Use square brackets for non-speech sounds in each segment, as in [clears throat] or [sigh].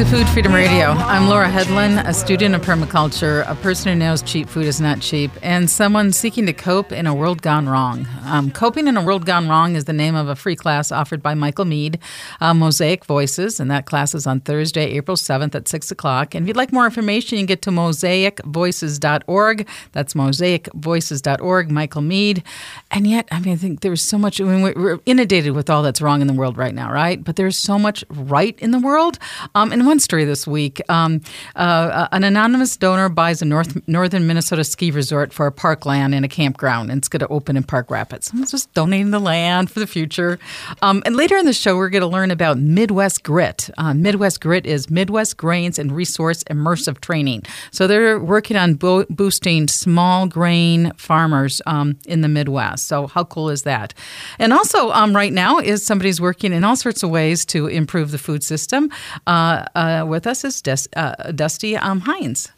To Food Freedom Radio. I'm Laura Hedlund, a student of permaculture, a person who knows cheap food is not cheap, and someone seeking to cope in a world gone wrong. Um, Coping in a World Gone Wrong is the name of a free class offered by Michael Meade, uh, Mosaic Voices, and that class is on Thursday, April 7th at 6 o'clock. And if you'd like more information, you can get to mosaicvoices.org. That's mosaicvoices.org, Michael Meade. And yet, I mean, I think there's so much, I mean, we're inundated with all that's wrong in the world right now, right? But there's so much right in the world. Um, in one story this week, um, uh, an anonymous donor buys a North northern Minnesota ski resort for a parkland and a campground, and it's going to open in Park Rapids. Someone's just donating the land for the future. Um, and later in the show, we're going to learn about Midwest Grit. Uh, Midwest Grit is Midwest Grains and Resource Immersive Training. So they're working on bo- boosting small grain farmers um, in the Midwest. So how cool is that? And also, um, right now, is somebody's working in all sorts of ways to improve the food system. Uh, uh, uh, with us is Des- uh, Dusty um, Hines.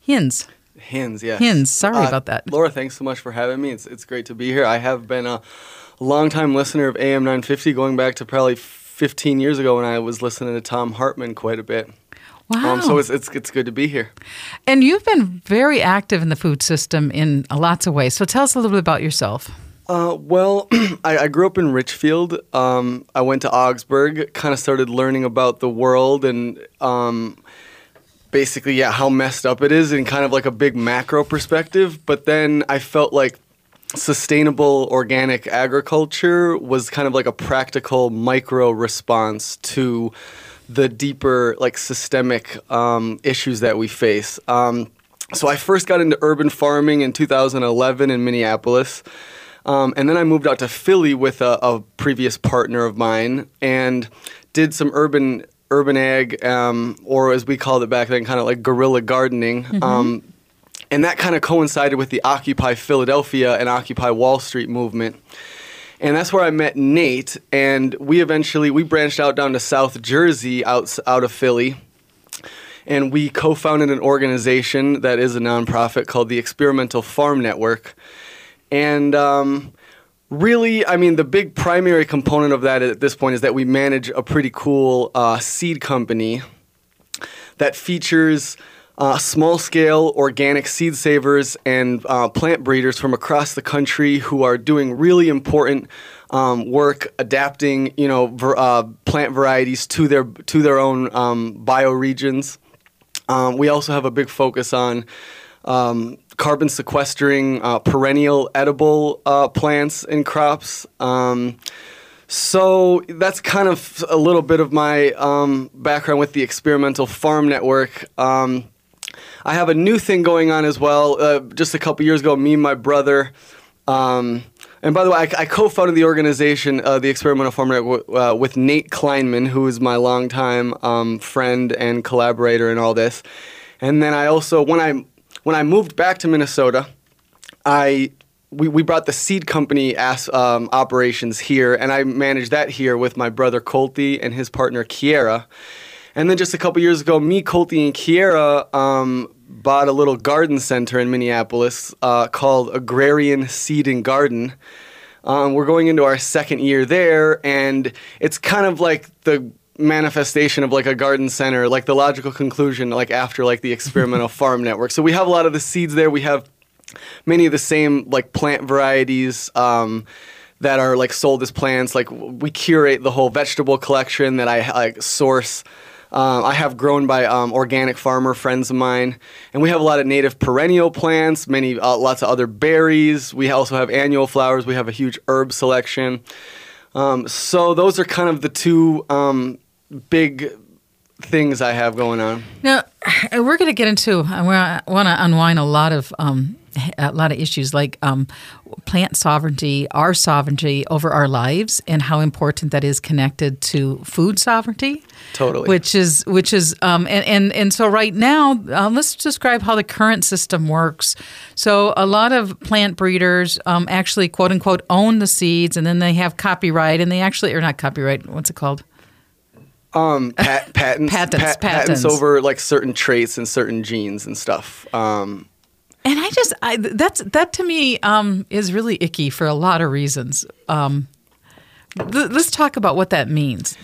Hinz. Hinz, yes. Hinz. Sorry about that. Laura, thanks so much for having me. It's, it's great to be here. I have been a longtime listener of AM 950 going back to probably 15 years ago when I was listening to Thom Hartmann quite a bit. Wow. Um, so it's, it's, it's good to be here. And you've been very active in the food system in lots of ways. So tell us a little bit about yourself. Uh, well, [clears throat] I, I, grew up in Richfield. Um, I went to Augsburg, kind of started learning about the world and um, basically, yeah, how messed up it is in kind of like a big macro perspective. But then I felt like sustainable organic agriculture was kind of like a practical micro response to the deeper, like systemic um, issues that we face. Um, so I first got into urban farming in 2011 in Minneapolis. Um, and then I moved out to Philly with a, a, previous partner of mine and did some urban urban ag, um, or as we called it back then, kind of like guerrilla gardening. Mm-hmm. Um, and that kind of coincided with the Occupy Philadelphia and Occupy Wall Street movement. And that's where I met Nate, and we eventually we branched out down to South Jersey, out out of Philly, and we co-founded an organization that is a nonprofit called the Experimental Farm Network and um, really, I mean, the big primary component of that at this point is that we manage a pretty cool uh, seed company that features uh, small scale organic seed savers and uh, plant breeders from across the country who are doing really important um, work adapting, you know, ver- uh, plant varieties to their to their own um, bioregions. Um, we also have a big focus on um, carbon sequestering uh, perennial edible uh, plants and crops. Um, so that's kind of a little bit of my um, background with the experimental farm network. Um, I have a new thing going on as well. Uh, just a couple years ago, me and my brother. Um, and by the way, I, I co-founded the organization, uh, the Experimental Farm Network, uh, with Nate Kleinman, who is my longtime um, friend and collaborator in all this. And then I also, when I when I moved back to Minnesota, I we, we brought the seed company as, um, operations here, and I managed that here with my brother Colty and his partner Kiera. And then just a couple years ago, me, Colty, and Kiera um, bought a little garden center in Minneapolis uh, called Agrarian Seed and Garden. Um, we're going into our second year there, and it's kind of like the manifestation of like a garden center, like the logical conclusion, like after like the experimental [laughs] farm network. So we have a lot of the seeds there. We have many of the same like plant varieties. Um, that are like sold as plants. Like we curate the whole vegetable collection that I like source. Um, I have grown by um, organic farmer friends of mine, and we have a lot of native perennial plants, many uh, lots of other berries. We also have annual flowers. We have a huge herb selection. Um, so those are kind of the two um, big things I have going on. Now, we're going to get into. I want to unwind a lot of um, a lot of issues like um, plant sovereignty, our sovereignty over our lives, and how important that is connected to food sovereignty. Totally. Which is which is um, and, and and so right now, uh, let's describe how the current system works. So a lot of plant breeders um, actually quote unquote own the seeds, and then they have copyright, and they actually are not copyright. What's it called? Um, pat, [laughs] patents, patents, pat, patents, patents over like certain traits and certain genes and stuff. Um, and I just I, that's that to me um, is really icky for a lot of reasons. Um, th- let's talk about what that means.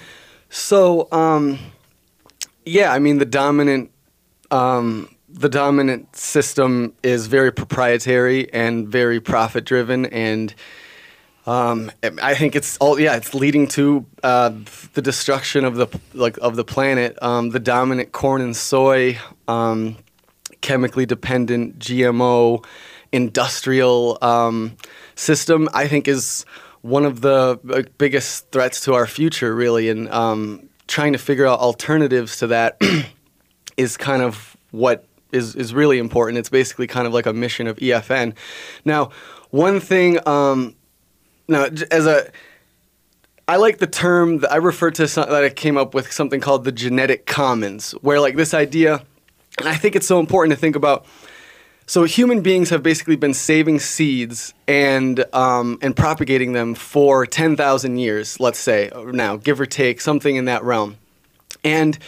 So, um, Yeah, I mean the dominant um, the dominant system is very proprietary and very profit driven and um, I think it's all yeah it's leading to uh, the destruction of the like of the planet um, the dominant corn and soy um, chemically dependent GMO industrial um, system I think is one of the biggest threats to our future really and um, trying to figure out alternatives to that [clears throat] is kind of what is, is really important. It's basically kind of like a mission of EFN. Now, one thing, um, now as a, I like the term that I refer to some, that I came up with something called the genetic commons, where like this idea, and I think it's so important to think about. So human beings have basically been saving seeds and um, and propagating them for ten thousand years, let's say now, give or take, something in that realm, and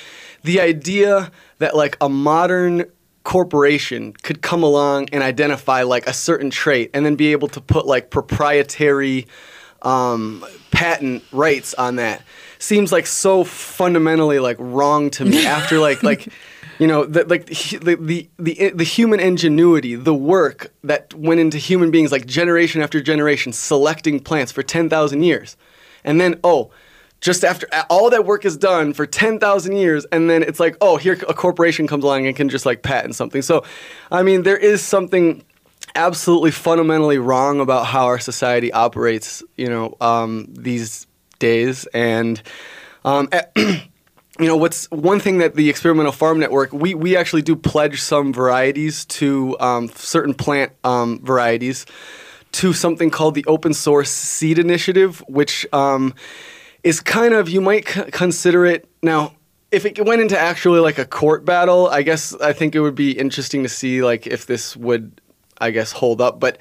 the idea that like a modern corporation could come along and identify like a certain trait and then be able to put like proprietary um, patent rights on that. Seems like so fundamentally like wrong to me [laughs] after like like you know the, like the, the the the human ingenuity the work that went into human beings like generation after generation selecting plants for 10,000 years. And then oh just after all that work is done for 10,000 years and then it's like oh here a corporation comes along and can just like patent something. So i mean there is something absolutely fundamentally wrong about how our society operates you know um, these days. And um, [clears throat] you know what's one thing that the experimental farm network we, we actually do pledge some varieties to um, certain plant um, varieties to something called the open source seed initiative which um, is kind of you might c- consider it now if it went into actually like a court battle i guess i think it would be interesting to see like if this would i guess hold up but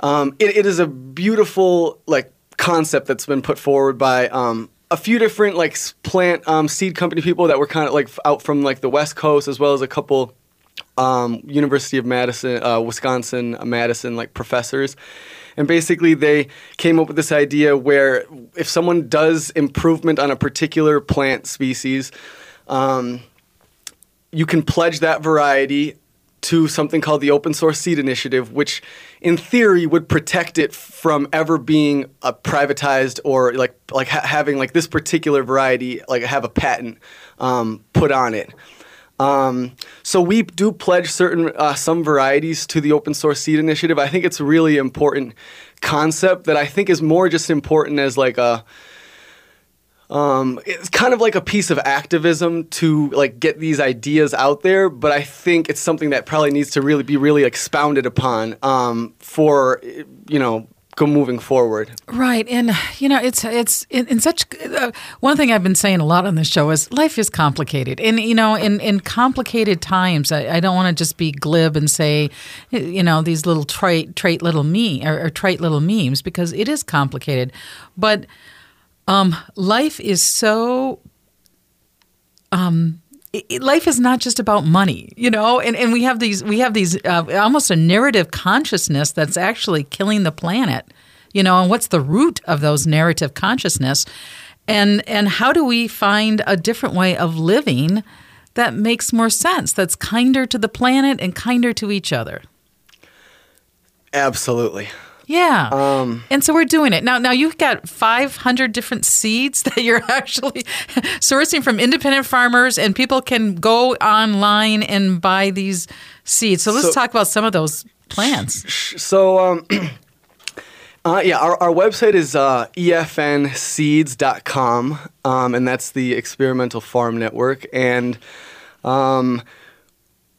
um, it, it is a beautiful like concept that's been put forward by um, a few different like plant um, seed company people that were kind of like out from like the west coast as well as a couple um, university of madison uh, wisconsin madison like professors and basically, they came up with this idea where if someone does improvement on a particular plant species, um, you can pledge that variety to something called the Open Source Seed Initiative, which in theory would protect it from ever being uh, privatized or like like ha- having like this particular variety like have a patent um, put on it. Um, so we do pledge certain uh, some varieties to the open source seed initiative. I think it's a really important concept that I think is more just important as like a um, it's kind of like a piece of activism to like get these ideas out there, but I think it's something that probably needs to really be really expounded upon um, for you know moving forward. Right, and you know, it's it's in, in such uh, one thing I've been saying a lot on this show is life is complicated, and you know, in in complicated times, I, I don't want to just be glib and say, you know, these little trite trite little me or, or trite little memes because it is complicated, but um, life is so. Um, life is not just about money, you know, and, and we have these we have these uh, almost a narrative consciousness that's actually killing the planet, you know, and what's the root of those narrative consciousness, and and how do we find a different way of living that makes more sense, that's kinder to the planet and kinder to each other. Absolutely. Yeah. Um, and so we're doing it. Now now you've got 500 different seeds [laughs] that you're actually sourcing from independent farmers and people can go online and buy these seeds. So let's so, talk about some of those plants. So um, [clears throat] Uh, yeah, our, our website is uh, efnseeds.com, um, and that's the Experimental Farm Network. And um,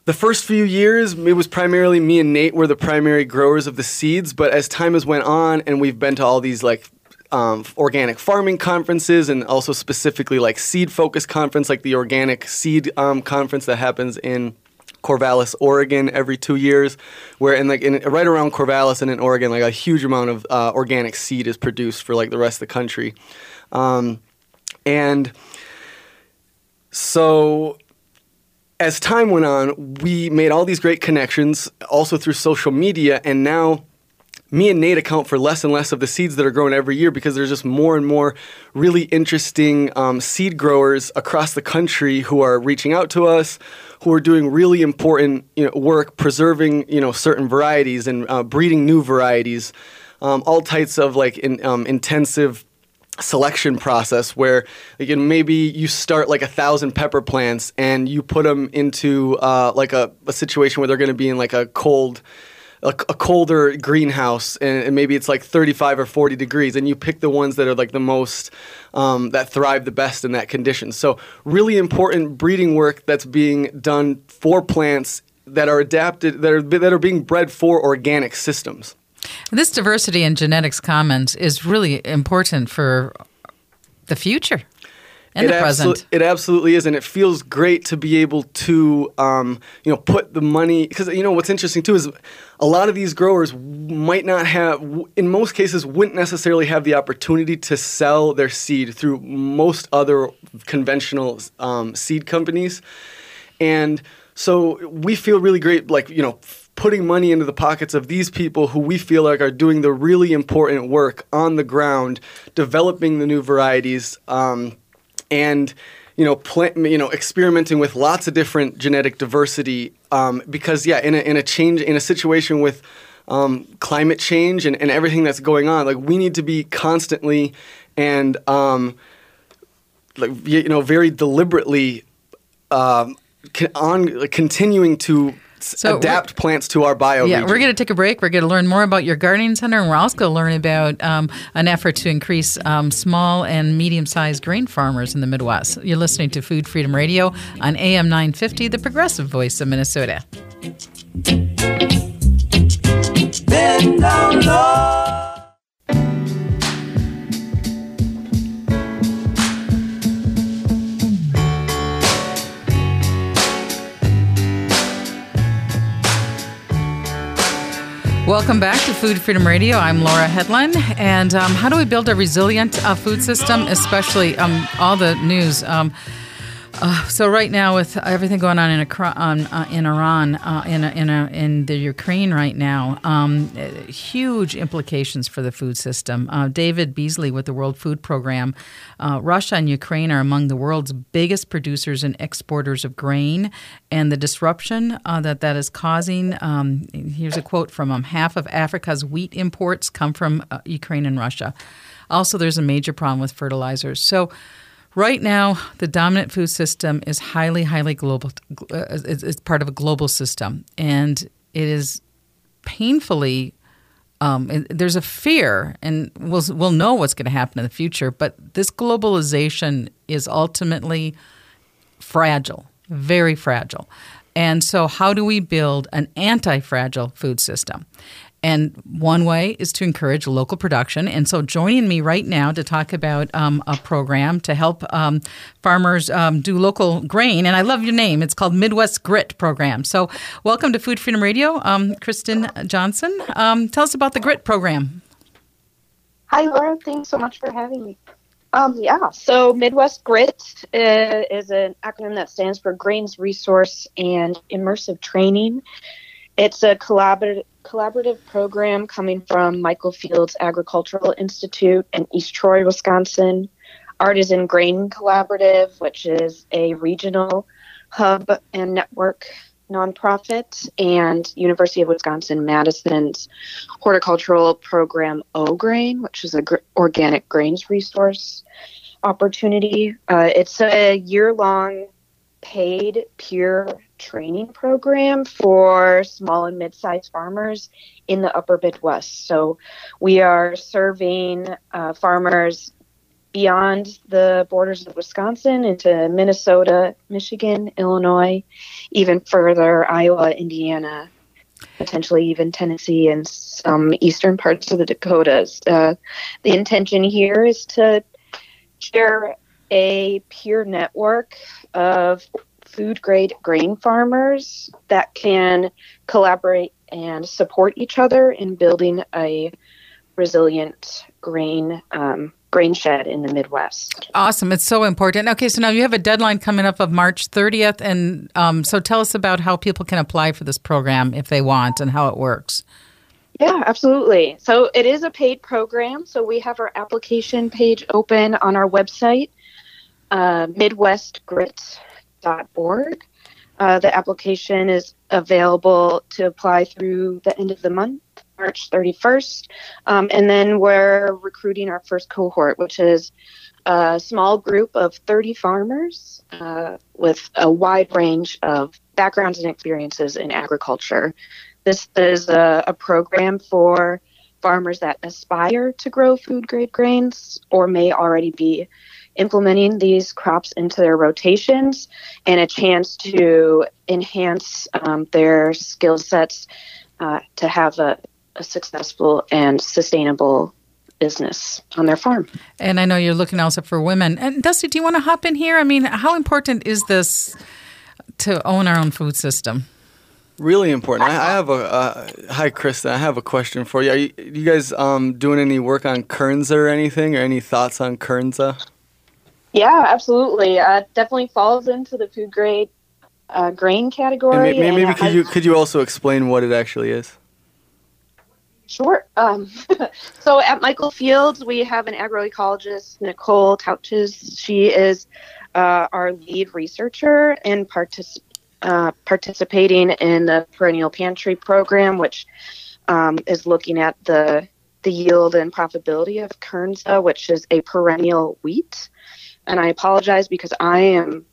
the first few years, it was primarily me and Nate were the primary growers of the seeds. But as time has went on, and we've been to all these like um, organic farming conferences, and also specifically like seed focus conference, like the organic seed um, conference that happens in Corvallis, Oregon, every two years, where in like in, right around Corvallis and in Oregon, like a huge amount of uh, organic seed is produced for like the rest of the country, um, and so as time went on, we made all these great connections, also through social media, and now me and Nate account for less and less of the seeds that are grown every year because there's just more and more really interesting um, seed growers across the country who are reaching out to us, who are doing really important you know, work preserving you know certain varieties and uh, breeding new varieties. Um, all types of like in, um, intensive selection process where again maybe you start like a thousand pepper plants and you put them into uh, like a, a situation where they're going to be in like a cold a, a colder greenhouse and, and, maybe it's like 35 or 40 degrees and you pick the ones that are like the most um, that thrive the best in that condition. So really important breeding work that's being done for plants that are adapted that are, that are being bred for organic systems this diversity in genetics commons is really important for the future and it the present. it absolutely is, and it feels great to be able to, um, you know, put the money because you know what's interesting too is a lot of these growers might not have, in most cases, wouldn't necessarily have the opportunity to sell their seed through most other conventional um, seed companies, and so we feel really great, like you know putting money into the pockets of these people who we feel like are doing the really important work on the ground, developing the new varieties, um, and you know, plant, you know, experimenting with lots of different genetic diversity. Um, because yeah, in a in a change in a situation with um, climate change and, and everything that's going on, like we need to be constantly and um, like you know very deliberately um, on continuing to so adapt plants to our bio. Yeah, we're going to take a break. We're going to learn more about your gardening center, and we're also going to learn about um, an effort to increase um, small and medium-sized grain farmers in the Midwest. You're listening to Food Freedom Radio on AM 950, the progressive voice of Minnesota. Bend down low. Welcome back to Food Freedom Radio. I'm Laura Hedlund. And um, how do we build a resilient uh, food system, especially um, all the news? Um, uh, so right now, with everything going on in, uh, in Iran, uh, in a, in, a, in the Ukraine right now, um, huge implications for the food system. Uh, David Beasley with the World Food Program, uh, Russia and Ukraine are among the world's biggest producers and exporters of grain, and the disruption uh, that that is causing. Um, here's a quote from him: Half of Africa's wheat imports come from Ukraine and Russia. Also, there's a major problem with fertilizers. So. Right now, the dominant food system is highly, highly global. Uh, it's part of a global system, and it is painfully. Um, there's a fear, and we'll we'll know what's going to happen in the future. But this globalization is ultimately fragile, very fragile. And so, how do we build an anti fragile food system? And one way is to encourage local production. And so, joining me right now to talk about um, a program to help um, farmers um, do local grain. And I love your name. It's called Midwest Grit Program. So, welcome to Food Freedom Radio, um, Kristen Johnson. Um, tell us about the Grit Program. Hi, Laura. Thanks so much for having me. Um, yeah, so Midwest Grit uh, is an acronym that stands for Grains Resource and Immersive Training. It's a collaborative collaborative program coming from Michael Fields Agricultural Institute in East Troy, Wisconsin, Artisan Grain Collaborative, which is a regional hub and network nonprofit, and University of Wisconsin Madison's horticultural program OGRAIN, which is a gr- organic grains resource opportunity. Uh, it's a year long paid peer training program for small and mid-sized farmers in the upper midwest. So we are serving uh, farmers beyond the borders of wisconsin into minnesota michigan illinois even further iowa indiana potentially even tennessee and some eastern parts of the dakotas. Uh, the intention here is to share a peer network of food grade grain farmers that can collaborate and support each other in building a resilient grain um, grain shed in the Midwest. Awesome. It's so important. Okay, so now you have a deadline coming up of March 30th. And um, so tell us about how people can apply for this program if they want and how it works. Yeah, absolutely. So it is a paid program. So we have our application page open on our website, uh, midwestgrit.org. Uh, the application is available to apply through the end of the month, March 31st. Um, and then we're recruiting our first cohort, which is a small group of 30 farmers uh, with a wide range of backgrounds and experiences in agriculture. This is a, a program for farmers that aspire to grow food grade grains or may already be implementing these crops into their rotations and a chance to enhance um, their skill sets uh, to have a, a successful and sustainable business on their farm. And I know you're looking also for women. And Dusty, do you want to hop in here? I mean, how important is this to own our own food system? Really important. I, I have a uh, hi, Krista. I have a question for you. Are you, you guys um, doing any work on Kernza or anything, or any thoughts on Kernza? Yeah, absolutely. Uh, definitely falls into the food grade uh, grain category. And maybe, maybe could you could you also explain what it actually is? Sure. Um, [laughs] so at Michael Fields, we have an agroecologist, Nicole Tautges. She is uh, our lead researcher and partic- uh, participating in the Perennial Pantry program, which um, is looking at the the yield and profitability of Kernza, which is a perennial wheat. And I apologize because I am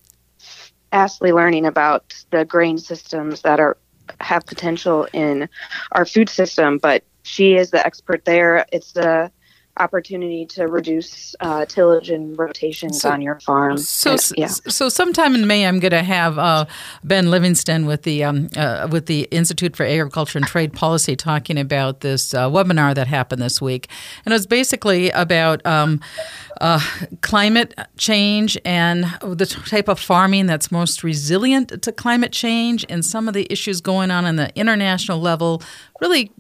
vastly learning about the grain systems that are have potential in our food system, but she is the expert there. It's the opportunity to reduce uh, tillage and rotations So- on your farm. So, And, yeah. so sometime in May, I'm going to have uh, Ben Lilliston with the um, uh, with the Institute for Agriculture and Trade Policy talking about this uh, webinar that happened this week, and it was basically about um, uh, climate change and the type of farming that's most resilient to climate change, and some of the issues going on in the international level, really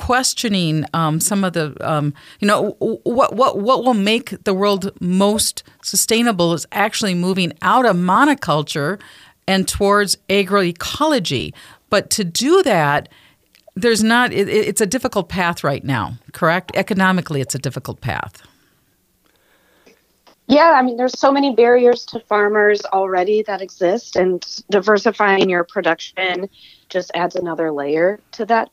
questioning um, some of the um, you know what what what will make the world most sustainable is actually moving out of monoculture and towards agroecology. But to do that, there's not. It, it- it's a difficult path right now. Correct? Economically, it's a difficult path. Yeah, I mean, there's so many barriers to farmers already that exist, and diversifying your production just adds another layer to that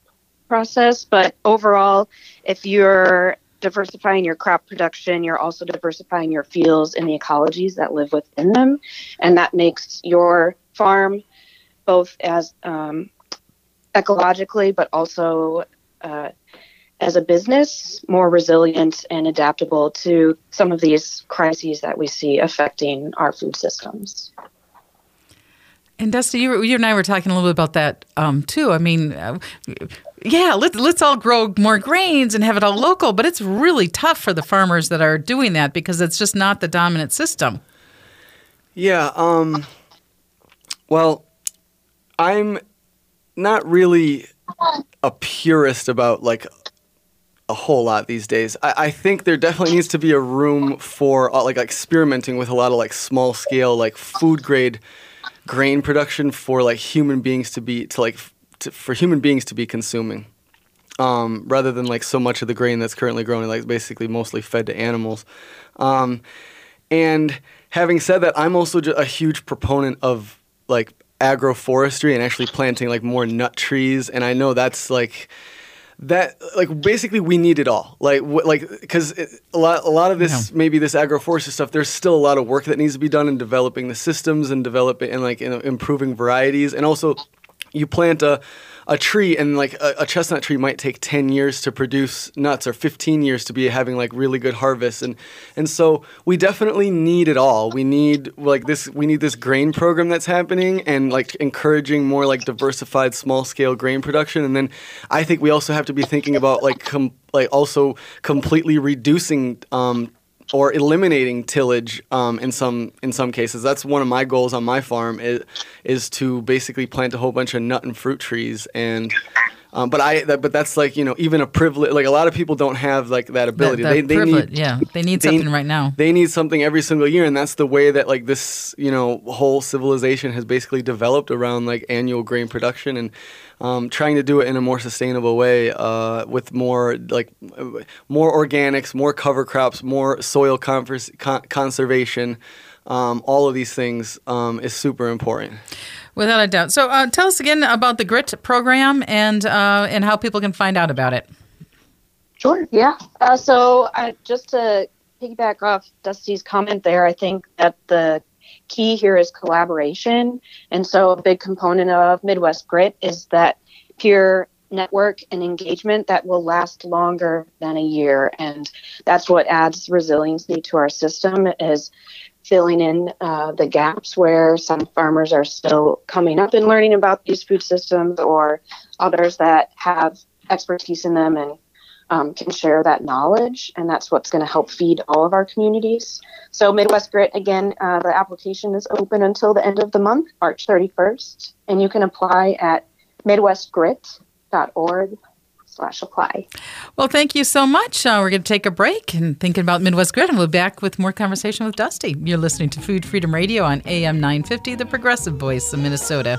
process. But overall, if you're diversifying your crop production, you're also diversifying your fields and the ecologies that live within them, and that makes your farm both as um, ecologically, but also uh, as a business more resilient and adaptable to some of these crises that we see affecting our food systems. And Dusty, you, you and I were talking a little bit about that um, too. I mean, uh, yeah, let's let's all grow more grains and have it all local, but it's really tough for the farmers that are doing that because it's just not the dominant system. Yeah. Um. Well, I'm not really a purist about like a whole lot these days. I, I think there definitely needs to be a room for uh, like experimenting with a lot of like small scale like food grade grain production for like human beings to be to like f- to, for human beings to be consuming. Um, rather than like so much of the grain that's currently grown, like basically mostly fed to animals. Um, and having said that, I'm also a huge proponent of like agroforestry and actually planting like more nut trees. And I know that's like that like basically we need it all like wh- like because a lot a lot of this maybe this agroforestry stuff there's still a lot of work that needs to be done in developing the systems and developing and like in, improving varieties and also you plant a a tree and like a, a chestnut tree might take 10 years to produce nuts or 15 years to be having like really good harvests and and so we definitely need it all. We need like this we need this grain program that's happening and like encouraging more like diversified small scale grain production. And then i think we also have to be thinking about like com- like also completely reducing um, or eliminating tillage um, in some in some cases. That's one of my goals on my farm is is to basically plant a whole bunch of nut and fruit trees and Um, but I, that, but that's like you know, even a privilege. Like a lot of people don't have like that ability. That, that they, they privilege, need, yeah, they need they- something right now. They need something every single year, and that's the way that like this, you know, whole civilization has basically developed around like annual grain production and um, trying to do it in a more sustainable way uh, with more like more organics, more cover crops, more soil con- conservation. Um, all of these things um, is super important. Without a doubt. So, uh, tell us again about the GRIT program and uh, and how people can find out about it. Sure. Yeah. Uh, so uh, just to piggyback off Dusty's comment there, I think that the key here is collaboration. And so a big component of Midwest Grit is that peer network and engagement that will last longer than a year. And that's what adds resiliency to our system is filling in uh, the gaps where some farmers are still coming up and learning about these food systems or others that have expertise in them and um, can share that knowledge, and that's what's going to help feed all of our communities. So, Midwest Grit, again, uh, the application is open until the end of the month, March 31st, and you can apply at midwestgrit.org slash apply. Well, thank you so much. Uh, we're going to take a break and thinking about Midwest Grit, and we'll be back with more conversation with Dusty. You're listening to Food Freedom Radio on AM 950, the progressive voice of Minnesota.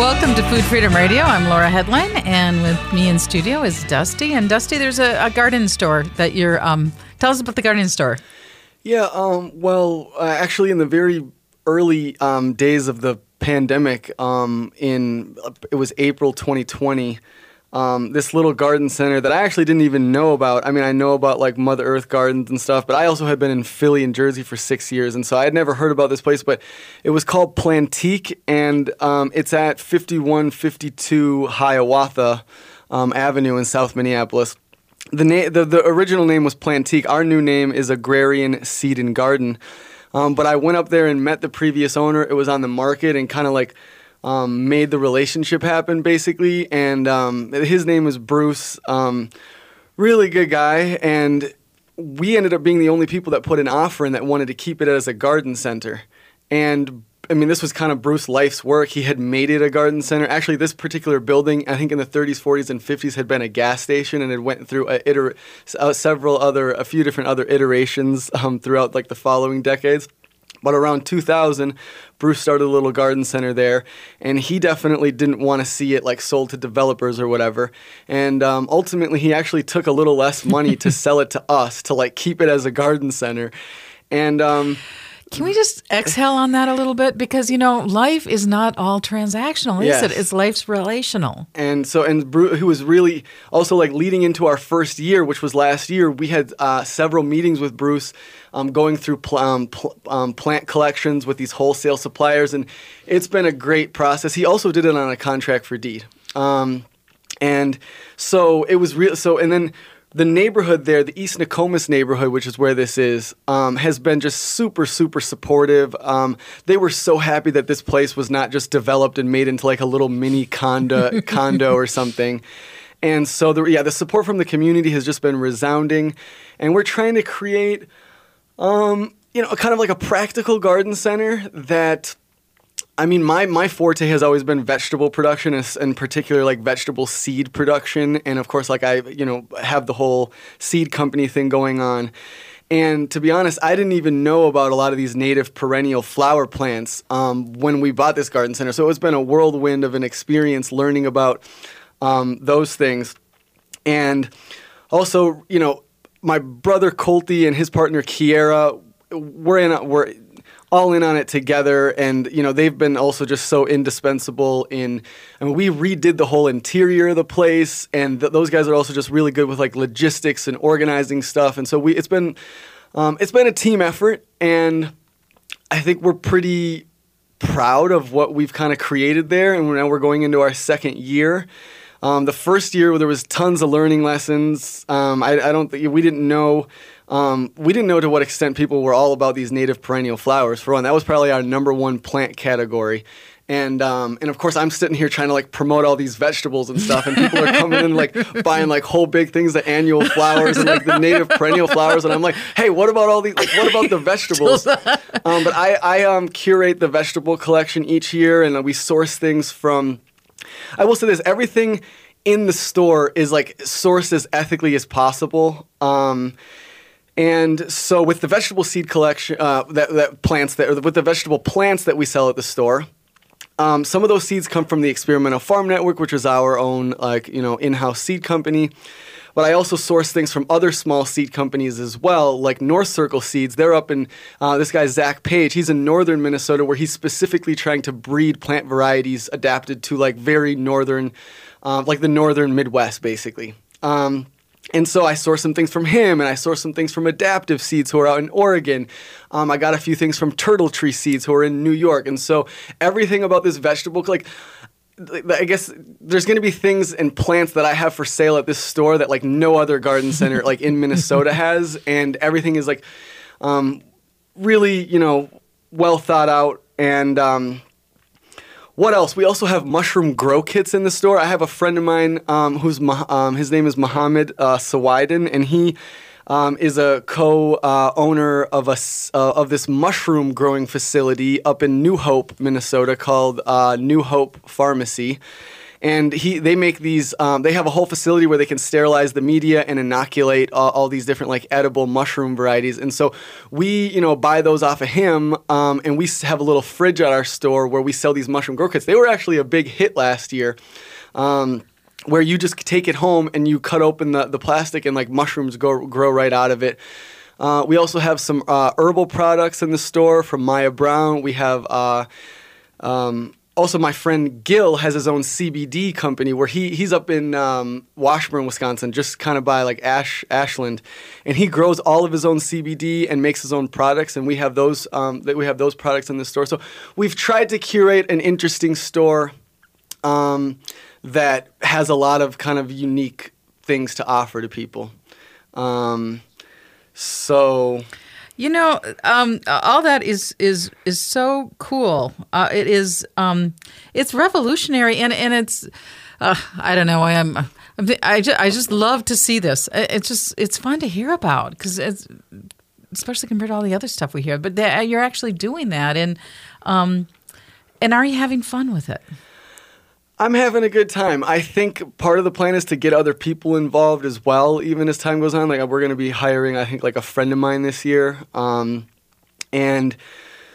Welcome to Food Freedom Radio. I'm Laura Hedlund, and with me in studio is Dusty. And Dusty, there's a, a garden store that you're. Um, tell us about the garden store. Yeah, um, well, uh, actually, in the very early um, days of the pandemic, um, in it was April 2020. Um, this little garden center that I actually didn't even know about. I mean, I know about like Mother Earth gardens and stuff, but I also had been in Philly and Jersey for six years, and so I had never heard about this place. But it was called Plantique, and um, it's at 5152 Hiawatha um, Avenue in South Minneapolis the, na- the the original name was Plantique. Our new name is Agrarian Seed and Garden. Um, but I went up there and met the previous owner. It was on the market and kind of like um, made the relationship happen basically. And um, his name is Bruce. Um, really good guy. And we ended up being the only people that put an offer in that wanted to keep it as a garden center. And I mean, this was kind of Bruce life's work. He had made it a garden center. Actually, this particular building, I think in the 30s, 40s, and 50s, had been a gas station, and it went through a iter- uh, several other, a few different other iterations um, throughout like the following decades. But around 2000, Bruce started a little garden center there, and he definitely didn't want to see it like sold to developers or whatever. And um, ultimately, he actually took a little less money to [laughs] sell it to us to like keep it as a garden center. And um, Can we just exhale on that a little bit? Because, you know, life is not all transactional, is Yes. it? It's life's relational. and so and Bru who was really also like leading into our first year, which was last year. We had uh, several meetings with Bruce, um, going through pl- um, pl- um, plant collections with these wholesale suppliers, and it's been a great process. He also did it on a contract for deed, um, and so it was real. So and then. The neighborhood there, the East Nokomis neighborhood, which is where this is, um, has been just super, super supportive. Um, they were so happy that this place was not just developed and made into like a little mini condo, [laughs] condo or something. And so, the, yeah, the support from the community has just been resounding. And we're trying to create, um, you know, kind of like a practical garden center that I mean, my, my forte has always been vegetable production, in particular, like vegetable seed production. And of course, like I, you know, have the whole seed company thing going on. And to be honest, I didn't even know about a lot of these native perennial flower plants um, when we bought this garden center. So it's been a whirlwind of an experience learning about um, those things. And also, you know, my brother Colty and his partner Kiera, we're in a, we're all in on it together and you know they've been also just so indispensable in I mean we redid the whole interior of the place and th- those guys are also just really good with like logistics and organizing stuff and so we it's been um, it's been a team effort and I think we're pretty proud of what we've kind of created there and now we're going into our second year Um, the first year there was tons of learning lessons. Um, I, I, don't think we didn't know. Um, we didn't know to what extent people were all about these native perennial flowers. For one, that was probably our number one plant category. And um, and of course, I'm sitting here trying to like promote all these vegetables and stuff, and people are coming in like [laughs] buying like whole big things, the annual flowers and like the native perennial flowers, and I'm like, hey, what about all these? Like, what about the vegetables? um, but I I um, curate the vegetable collection each year, and we source things from. I will say this: everything in the store is like sourced as ethically as possible. Um, and so with the vegetable seed collection, uh, that, that plants that with the vegetable plants that we sell at the store, um, some of those seeds come from the Experimental Farm Network, which is our own like you know in-house seed company. But I also source things from other small seed companies as well, like North Circle Seeds. They're up in uh, this guy Zach Page. He's in northern Minnesota, where he's specifically trying to breed plant varieties adapted to like very northern, uh, like the northern Midwest, basically. Um, and so I sourced some things from him, and I sourced some things from Adaptive Seeds, who are out in Oregon. Um, I got a few things from Turtle Tree Seeds, who are in New York. And so everything about this vegetable, like, I guess there's going to be things and plants that I have for sale at this store that like no other garden center [laughs] like in Minnesota has, and everything is like um, really you know well thought out and um, what else? We also have mushroom grow kits in the store. I have a friend of mine um, who's um, his name is Mohammed uh, and he um, is a co-owner uh, of a uh, of this mushroom growing facility up in New Hope, Minnesota, called uh, New Hope Pharmacy and he they make these um, they have a whole facility where they can sterilize the media and inoculate all, all, these different like edible mushroom varieties. And so we you know buy those off of him um, and we have a little fridge at our store where we sell these mushroom grow kits. They were actually a big hit last year um, where you just take it home and you cut open the, the plastic and like mushrooms go, grow right out of it. Uh, we also have some uh, herbal products in the store from Maya Brown. We have uh, um, also my friend Gil has his own CBD company where he he's up in um, Washburn, Wisconsin, just kind of by like Ash Ashland, and he grows all of his own CBD and makes his own products, and we have those um, that we have those products in the store. So we've tried to curate an interesting store um, that has a lot of kind of unique things to offer to people. Um, so you know, um, all that is is is so cool. Uh, it is um, it's revolutionary, and and it's uh, I don't know. I am I just, I just love to see this. It's just it's fun to hear about because it's especially compared to all the other stuff we hear. But you're actually doing that, and um, and are you having fun with it? I'm having a good time. I think part of the plan is to get other people involved as well, even as time goes on. Like we're going to be hiring, I think, like a friend of mine this year, um, and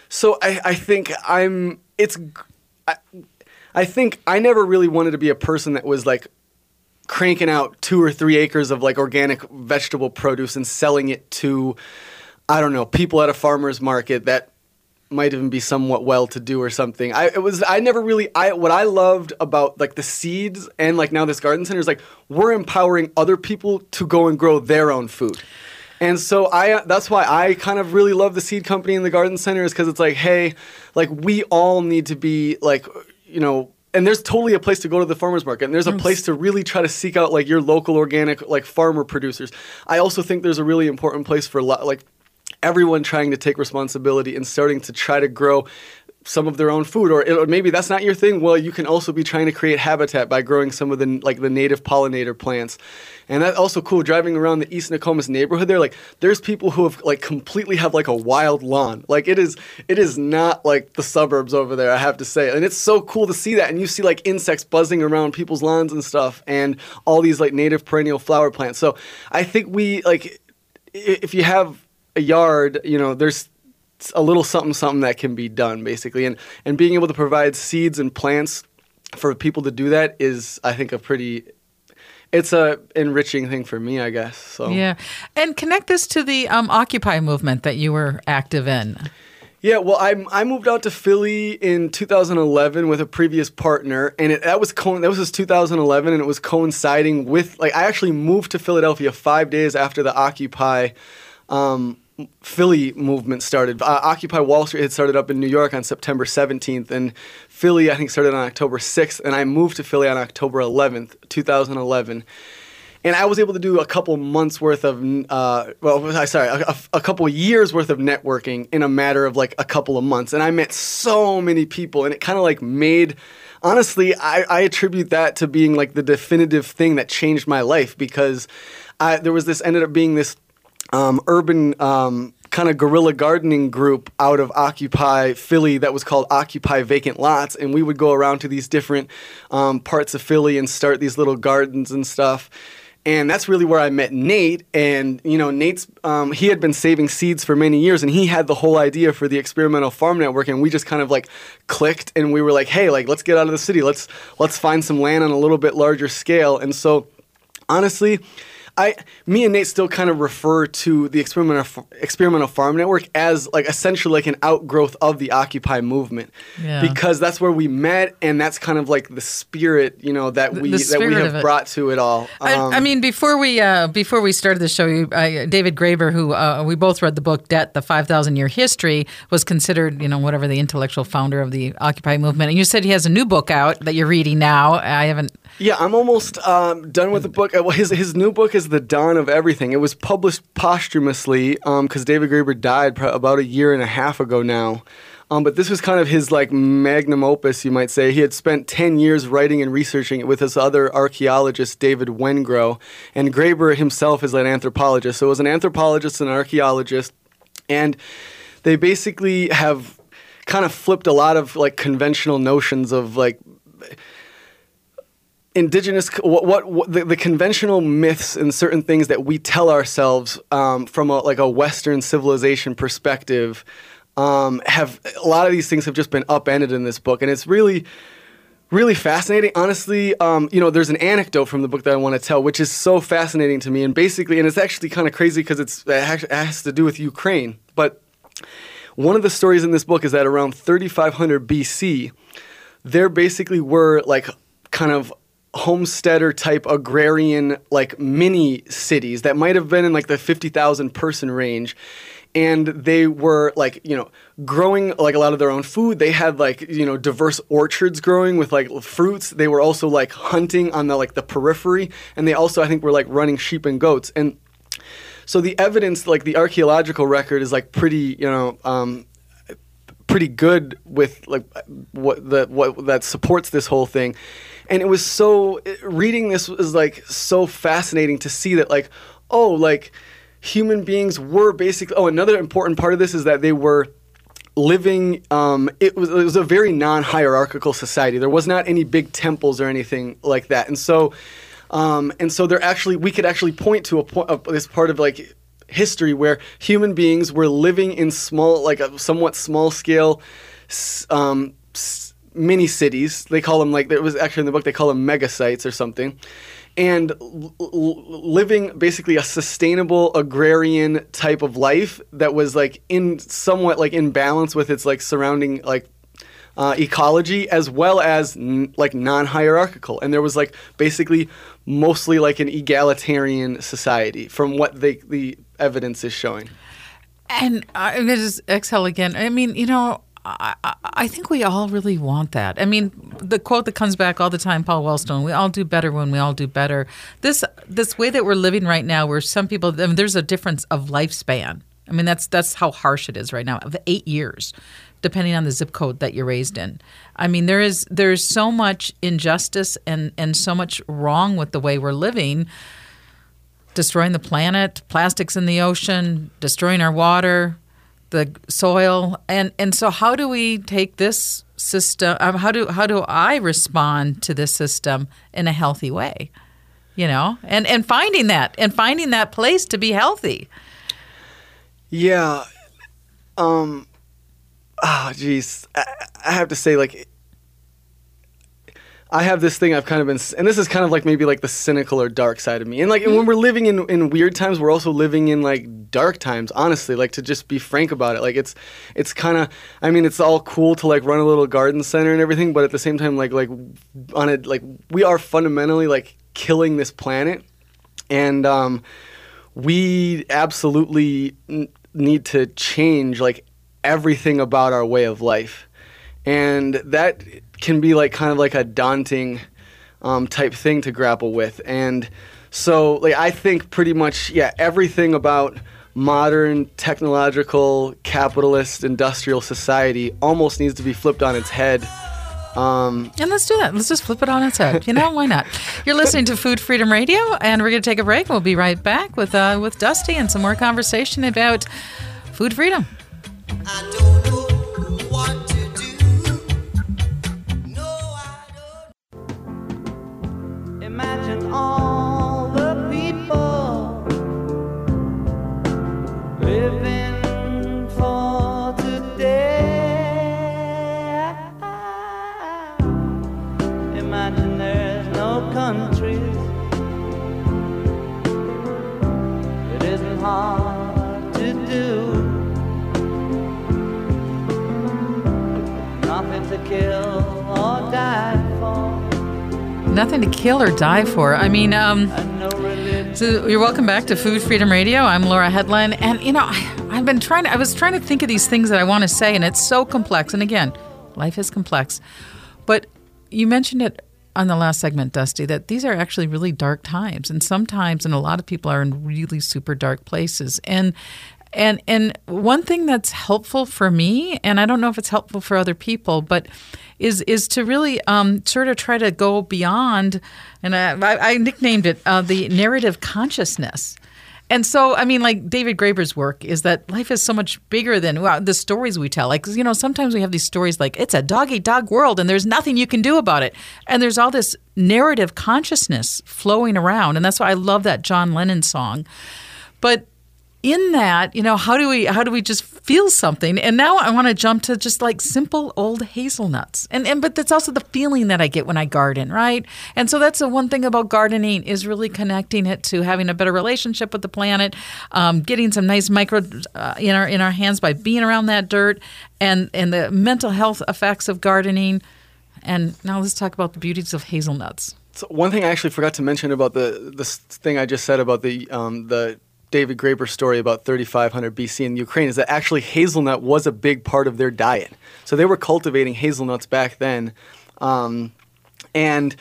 so I, I think I'm. It's. I, I think I never really wanted to be a person that was like cranking out two or three acres of like organic vegetable produce and selling it to, I don't know, people at a farmer's market that might even be somewhat well to do or something. I it was I never really I what I loved about like the seeds and like now this garden center is like we're empowering other people to go and grow their own food. And so I that's why I kind of really love the seed company and the garden center is cuz it's like hey, like we all need to be like you know and there's totally a place to go to the farmers market and there's a place to really try to seek out like your local organic like farmer producers i also think there's a really important place for like everyone trying to take responsibility and starting to try to grow some of their own food or, it, maybe that's not your thing. Well you can also be trying to create habitat by growing some of the like the native pollinator plants. And that's also cool driving around the east nokomis neighborhood there like there's people who have like completely have like a wild lawn. Like it is it is not like the suburbs over there i have to say. And it's so cool to see that and you see like insects buzzing around people's lawns and stuff and all these like native perennial flower plants. So i think we like if you have a yard, you know, there's a little something something that can be done basically, and and being able to provide seeds and plants for people to do that is, I think, a pretty it's a enriching thing for me, I guess. So yeah, and connect this to the um, Occupy movement that you were active in. Yeah, well, I I moved out to Philly in 2011 with a previous partner, and it, that was co- that was 2011, and it was coinciding with like I actually moved to Philadelphia five days after the Occupy um, Philly movement started. Uh, Occupy Wall Street had started up in New York on September 17th, and Philly, I think, started on October 6th, and I moved to Philly on October 11th, 2011. And I was able to do a couple months worth of, uh, well, I sorry, a, a couple years worth of networking in a matter of like a couple of months. And I met so many people, and it kind of like made honestly, I, I, attribute that to being like the definitive thing that changed my life because I, there was this ended up being this um, urban um, kind of guerrilla gardening group out of Occupy Philly that was called Occupy Vacant Lots, and we would go around to these different um, parts of Philly and start these little gardens and stuff. And that's really where I met Nate. And you know, Nate's um, he had been saving seeds for many years, and he had the whole idea for the experimental farm network. And we just kind of like clicked, and we were like, "Hey, like let's get out of the city. Let's let's find some land on a little bit larger scale." And so, honestly, I, me and Nate still kind of refer to the experimental experimental farm network as like essentially like an outgrowth of the Occupy movement, yeah. because that's where we met, and that's kind of like the spirit, you know, that we that we have brought to it all. Um, I, I, um, mean, before we uh, before we started the show, you, uh, David Graeber, who uh, we both read the book "Debt: The Five Thousand Year History," was considered, you know, whatever the intellectual founder of the Occupy movement, and you said he has a new book out that you're reading now. I haven't yeah, I'm almost um, done with the book. Well, his his new book is The Dawn of Everything. It was published posthumously because um, David Graeber died about a year and a half ago now. Um, but this was kind of his like magnum opus, you might say. He had spent 10 years writing and researching it with his other archaeologist, David Wengrow. And Graeber himself is an anthropologist. So it was an anthropologist and an archaeologist. And they basically have kind of flipped a lot of like conventional notions of like indigenous what, what, what the, the, conventional myths and certain things that we tell ourselves um, from a, like a western civilization perspective um, have a lot of these things have just been upended in this book. And it's really really fascinating. Honestly um, you know there's an anecdote from the book that i want to tell which is so fascinating to me. And basically and it's actually kind of crazy because it's it has to do with ukraine. But one of the stories in this book is that around 3500 bc there basically were like kind of homesteader type agrarian like mini cities that might have been in like the 50,000 person range. And they were like you know growing like a lot of their own food. They had like you know diverse orchards growing with like fruits. They were also like hunting on the like the periphery. And they also i think were like running sheep and goats. And so the evidence like the archaeological record is like pretty you know um, pretty good with like what the what that supports this whole thing and it was so reading this was like so fascinating to see that like oh like human beings were basically oh another important part of this is that they were living um, it was it was a very non-hierarchical society. There was not any big temples or anything like that. And so um, and so there actually we could actually point to a point of this part of like history where human beings were living in small like a somewhat small scale um, mini cities. They call them like it was actually in the book they call them mega sites or something, and l- living basically a sustainable agrarian type of life that was like in somewhat like in balance with its like surrounding like uh, ecology as well as n- like non-hierarchical. And there was like basically mostly like an egalitarian society from what they, the evidence is showing. And i'm going to just exhale again. I mean you know I, I think we all really want that. I mean, the quote that comes back all the time, Paul Wellstone: "We all do better when we all do better." This this way that we're living right now, where some people, I mean, there's a difference of lifespan. I mean, that's that's how harsh it is right now. Of eight years, depending on the zip code that you're raised in. I mean, there is there's so much injustice and and so much wrong with the way we're living. Destroying the planet, plastics in the ocean, destroying our water, the soil. And and so how do we take this system um, how do how do I respond to this system in a healthy way you know? And and finding that and finding that place to be healthy. Yeah um oh geez I, I have to say like I have this thing I've kind of been, and this is kind of like maybe like the cynical or dark side of me. And like mm-hmm. when we're living in, in weird times, we're also living in like dark times, honestly, like to just be frank about it. Like it's, it's kind of, I mean, it's all cool to like run a little garden center and everything, but at the same time, like, like on it, like we are fundamentally like killing this planet. And, um, we absolutely need to change like everything about our way of life. And that can be like kind of like a daunting um, type thing to grapple with. And so, like, I think pretty much, yeah, everything about modern technological capitalist industrial society almost needs to be flipped on its head. Um, and let's do that. Let's just flip it on its head. You know, why not? You're listening to Food Freedom Radio, and we're going to take a break. We'll be right back with uh, with Dusty and some more conversation about food freedom. Kill or die for. I mean, um, so you're welcome back to Food Freedom Radio. I'm Laura Hedlund, and you know, I, have been trying. To, I was trying to think of these things that I want to say, and it's so complex. And again, life is complex. But you mentioned it on the last segment, Dusty, that these are actually really dark times, and sometimes, and a lot of people are in really super dark places, and and and one thing that's helpful for me, and I don't know if it's helpful for other people, but is is to really um, sort of try to go beyond, and I, I nicknamed it uh, the narrative consciousness. And so, I mean, like David Graeber's work is that life is so much bigger than well, the stories we tell. Like, you know, sometimes we have these stories like it's a dog eat dog world and there's nothing you can do about it. And there's all this narrative consciousness flowing around. And that's why I love that John Lennon song. But in that, you know, how do we how do we just feel something? And now I want to jump to just like simple old hazelnuts. And and but that's also the feeling that I get when I garden, right? And so that's the one thing about gardening is really connecting it to having a better relationship with the planet, um, getting some nice micro uh, in our in our hands by being around that dirt, and and the mental health effects of gardening. And now let's talk about the beauties of hazelnuts. So one thing I actually forgot to mention about the this thing I just said about the um, the David Graeber story about 3500 BC in Ukraine is that actually hazelnut was a big part of their diet. So they were cultivating hazelnuts back then. Um, and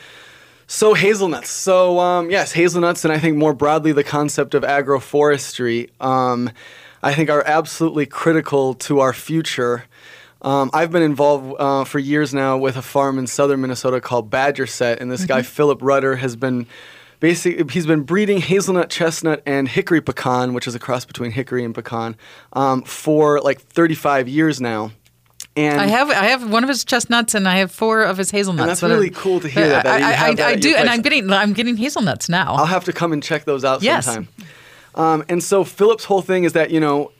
so hazelnuts. So um, yes, hazelnuts, and I think more broadly the concept of agroforestry, um, I think are absolutely critical to our future. Um, I've been involved uh, for years now with a farm in southern Minnesota called Badgersett, and this mm-hmm. guy Philip Rutter has been basically he's been breeding hazelnut, chestnut, and hickory pecan, which is a cross between hickory and pecan, um, for like 35 years now. And I have I have one of his chestnuts and I have four of his hazelnuts. And that's really cool to hear that. that I, I, that I do, and I'm getting I'm getting hazelnuts now. I'll have to come and check those out yes. sometime. Um, and so Philip's whole thing is that you know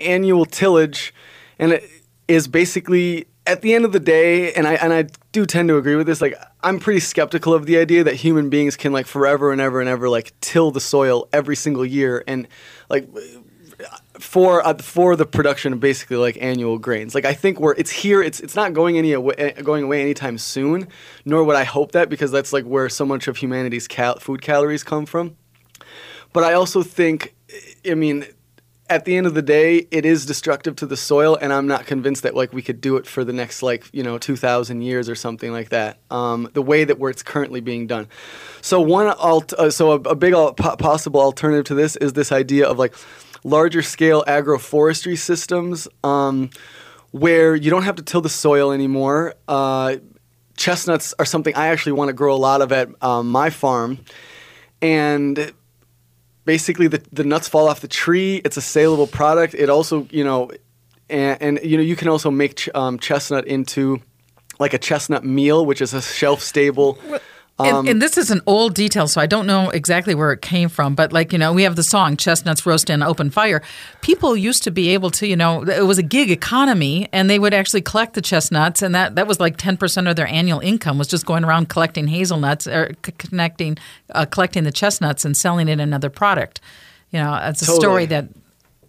annual tillage, and it is basically at the end of the day, and I and I do tend to agree with this. Like, I'm pretty skeptical of the idea that human beings can like forever and ever and ever like till the soil every single year and like for uh, for the production of basically like annual grains. Like I think we're it's here. It's it's not going any away, eh, going away anytime soon. Nor would I hope that because that's like where so much of humanity's cal- food calories come from. But I also think, I mean, at the end of the day, it is destructive to the soil, and I'm not convinced that like we could do it for the next like you know 2,000 years or something like that. Um, the way that where it's currently being done. So one alt, uh, so a, a big al- possible alternative to this is this idea of like larger scale agroforestry systems, um, where you don't have to till the soil anymore. Uh, chestnuts are something I actually want to grow a lot of at um, my farm, and basically the, the nuts fall off the tree. It's a saleable product. It also, you know, and, and you know, you can also make ch- um, chestnut into like a chestnut meal, which is a shelf stable. Um, and, and, this is an old detail, so I don't know exactly where it came from. But like you know, we have the song "Chestnuts Roast in Open Fire." People used to be able to, you know, it was a gig economy, and they would actually collect the chestnuts, and that that was like ten percent of their annual income was just going around collecting hazelnuts or c- connecting, uh, collecting the chestnuts and selling it another product. You know, it's a totally. story that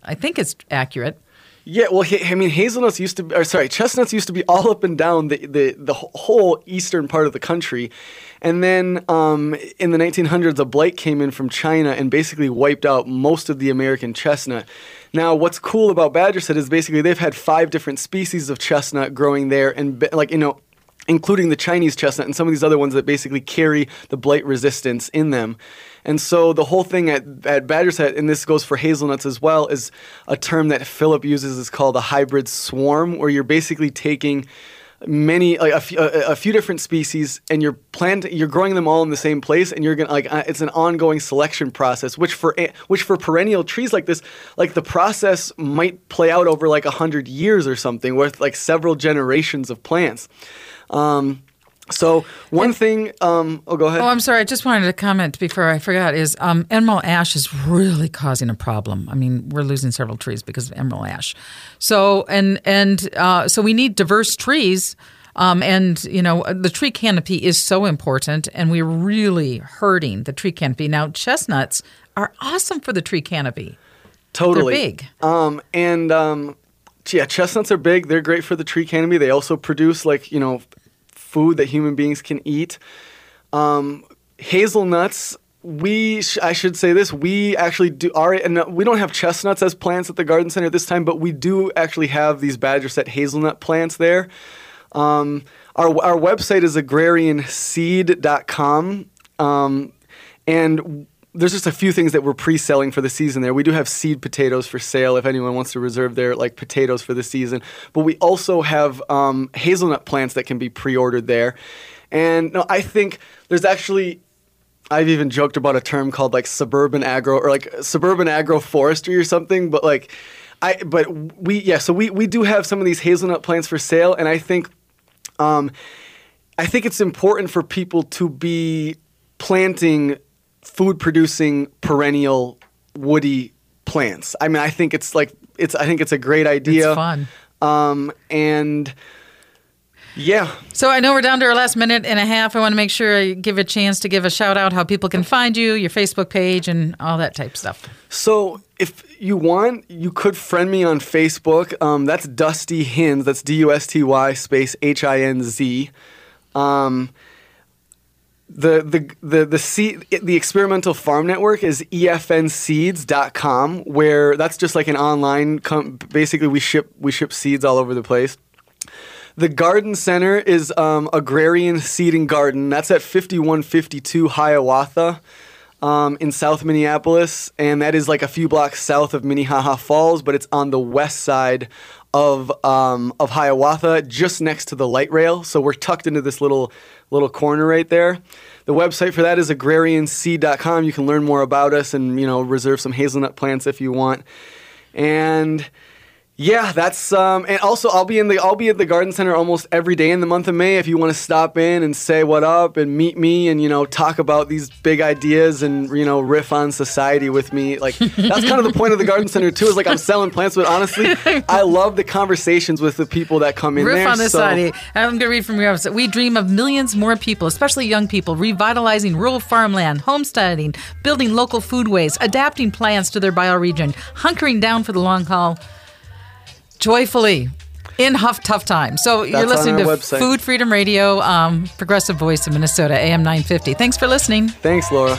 I think is accurate. Yeah, well, I mean, hazelnuts used to, be, or sorry, chestnuts used to be all up and down the the, the whole eastern part of the country, and then um, in the 1900s, a blight came in from China and basically wiped out most of the American chestnut. Now, what's cool about Badgersett is basically they've had five different species of chestnut growing there, and like you know, including the Chinese chestnut and some of these other ones that basically carry the blight resistance in them. And so the whole thing at, at Badgersett, and this goes for hazelnuts as well, is a term that Philip uses is called a hybrid swarm, where you're basically taking many like a few, a, a few different species and you're plant you're growing them all in the same place and you're gonna like uh, it's an ongoing selection process which for a- which for perennial trees like this like the process might play out over like a hundred years or something with like several generations of plants. Um, so one thing um, oh go ahead Oh, I'm sorry. I just wanted to comment before I forgot. Is um, emerald ash is really causing a problem? I mean, we're losing several trees because of emerald ash. So and and uh, so we need diverse trees. Um, and you know the tree canopy is so important, and we're really hurting the tree canopy now. Chestnuts are awesome for the tree canopy. Totally. They're big. Um, and um, yeah, chestnuts are big. They're great for the tree canopy. They also produce like you know food that human beings can eat. Um, hazelnuts. We, sh- I should say this. We actually do. Are and uh, we don't have chestnuts as plants at the garden center this time, but we do actually have these Badgersett hazelnut plants there. Um, our our website is agrarianseed.com. Um, and there's just a few things that we're pre-selling for the season there. We do have seed potatoes for sale if anyone wants to reserve their like potatoes for the season. But we also have um, hazelnut plants that can be pre-ordered there. And no, I think there's actually I've even joked about a term called like suburban agro or like suburban agroforestry or something. But like I but we yeah so we we do have some of these hazelnut plants for sale, and I think um, I think it's important for people to be planting food producing perennial woody plants. I mean, I think it's like it's I think it's a great idea. It's fun. Um, and yeah, So I know we're down to our last minute and a half. I want to make sure I give a chance to give a shout out how people can find you, your Facebook page, and all that type stuff. So if you want, you could friend me on Facebook. Um, that's Dusty Hinz. That's D U S T Y space H I N Z. Um, the the the the seed, the experimental farm network is efnseeds.com where that's just like an online com- basically we ship we ship seeds all over the place the garden center is um, agrarian seed and garden that's at 5152 hiawatha um, in south minneapolis and that is like a few blocks south of minnehaha falls but it's on the west side of um, of Hiawatha, just next to the light rail. So we're tucked into this little little corner right there. The website for that is agrarianseed.com. You can learn more about us and you know reserve some hazelnut plants if you want. And yeah, that's um, and also I'll be in the I'll be at the garden center almost every day in the month of May. If you want to stop in and say what up and meet me and you know talk about these big ideas and you know riff on society with me, like that's kind of the point of the garden center too. Is like I'm selling plants, but honestly, I love the conversations with the people that come in Riff there. on so- society. I'm going to read from your website. We dream of millions more people, especially young people, revitalizing rural farmland, homesteading, building local foodways, adapting plants to their bioregion, hunkering down for the long haul, joyfully in huff tough times. So you're listening to website. Food Freedom Radio, um, Progressive Voice of Minnesota, AM 950. Thanks for listening. Thanks, Laura.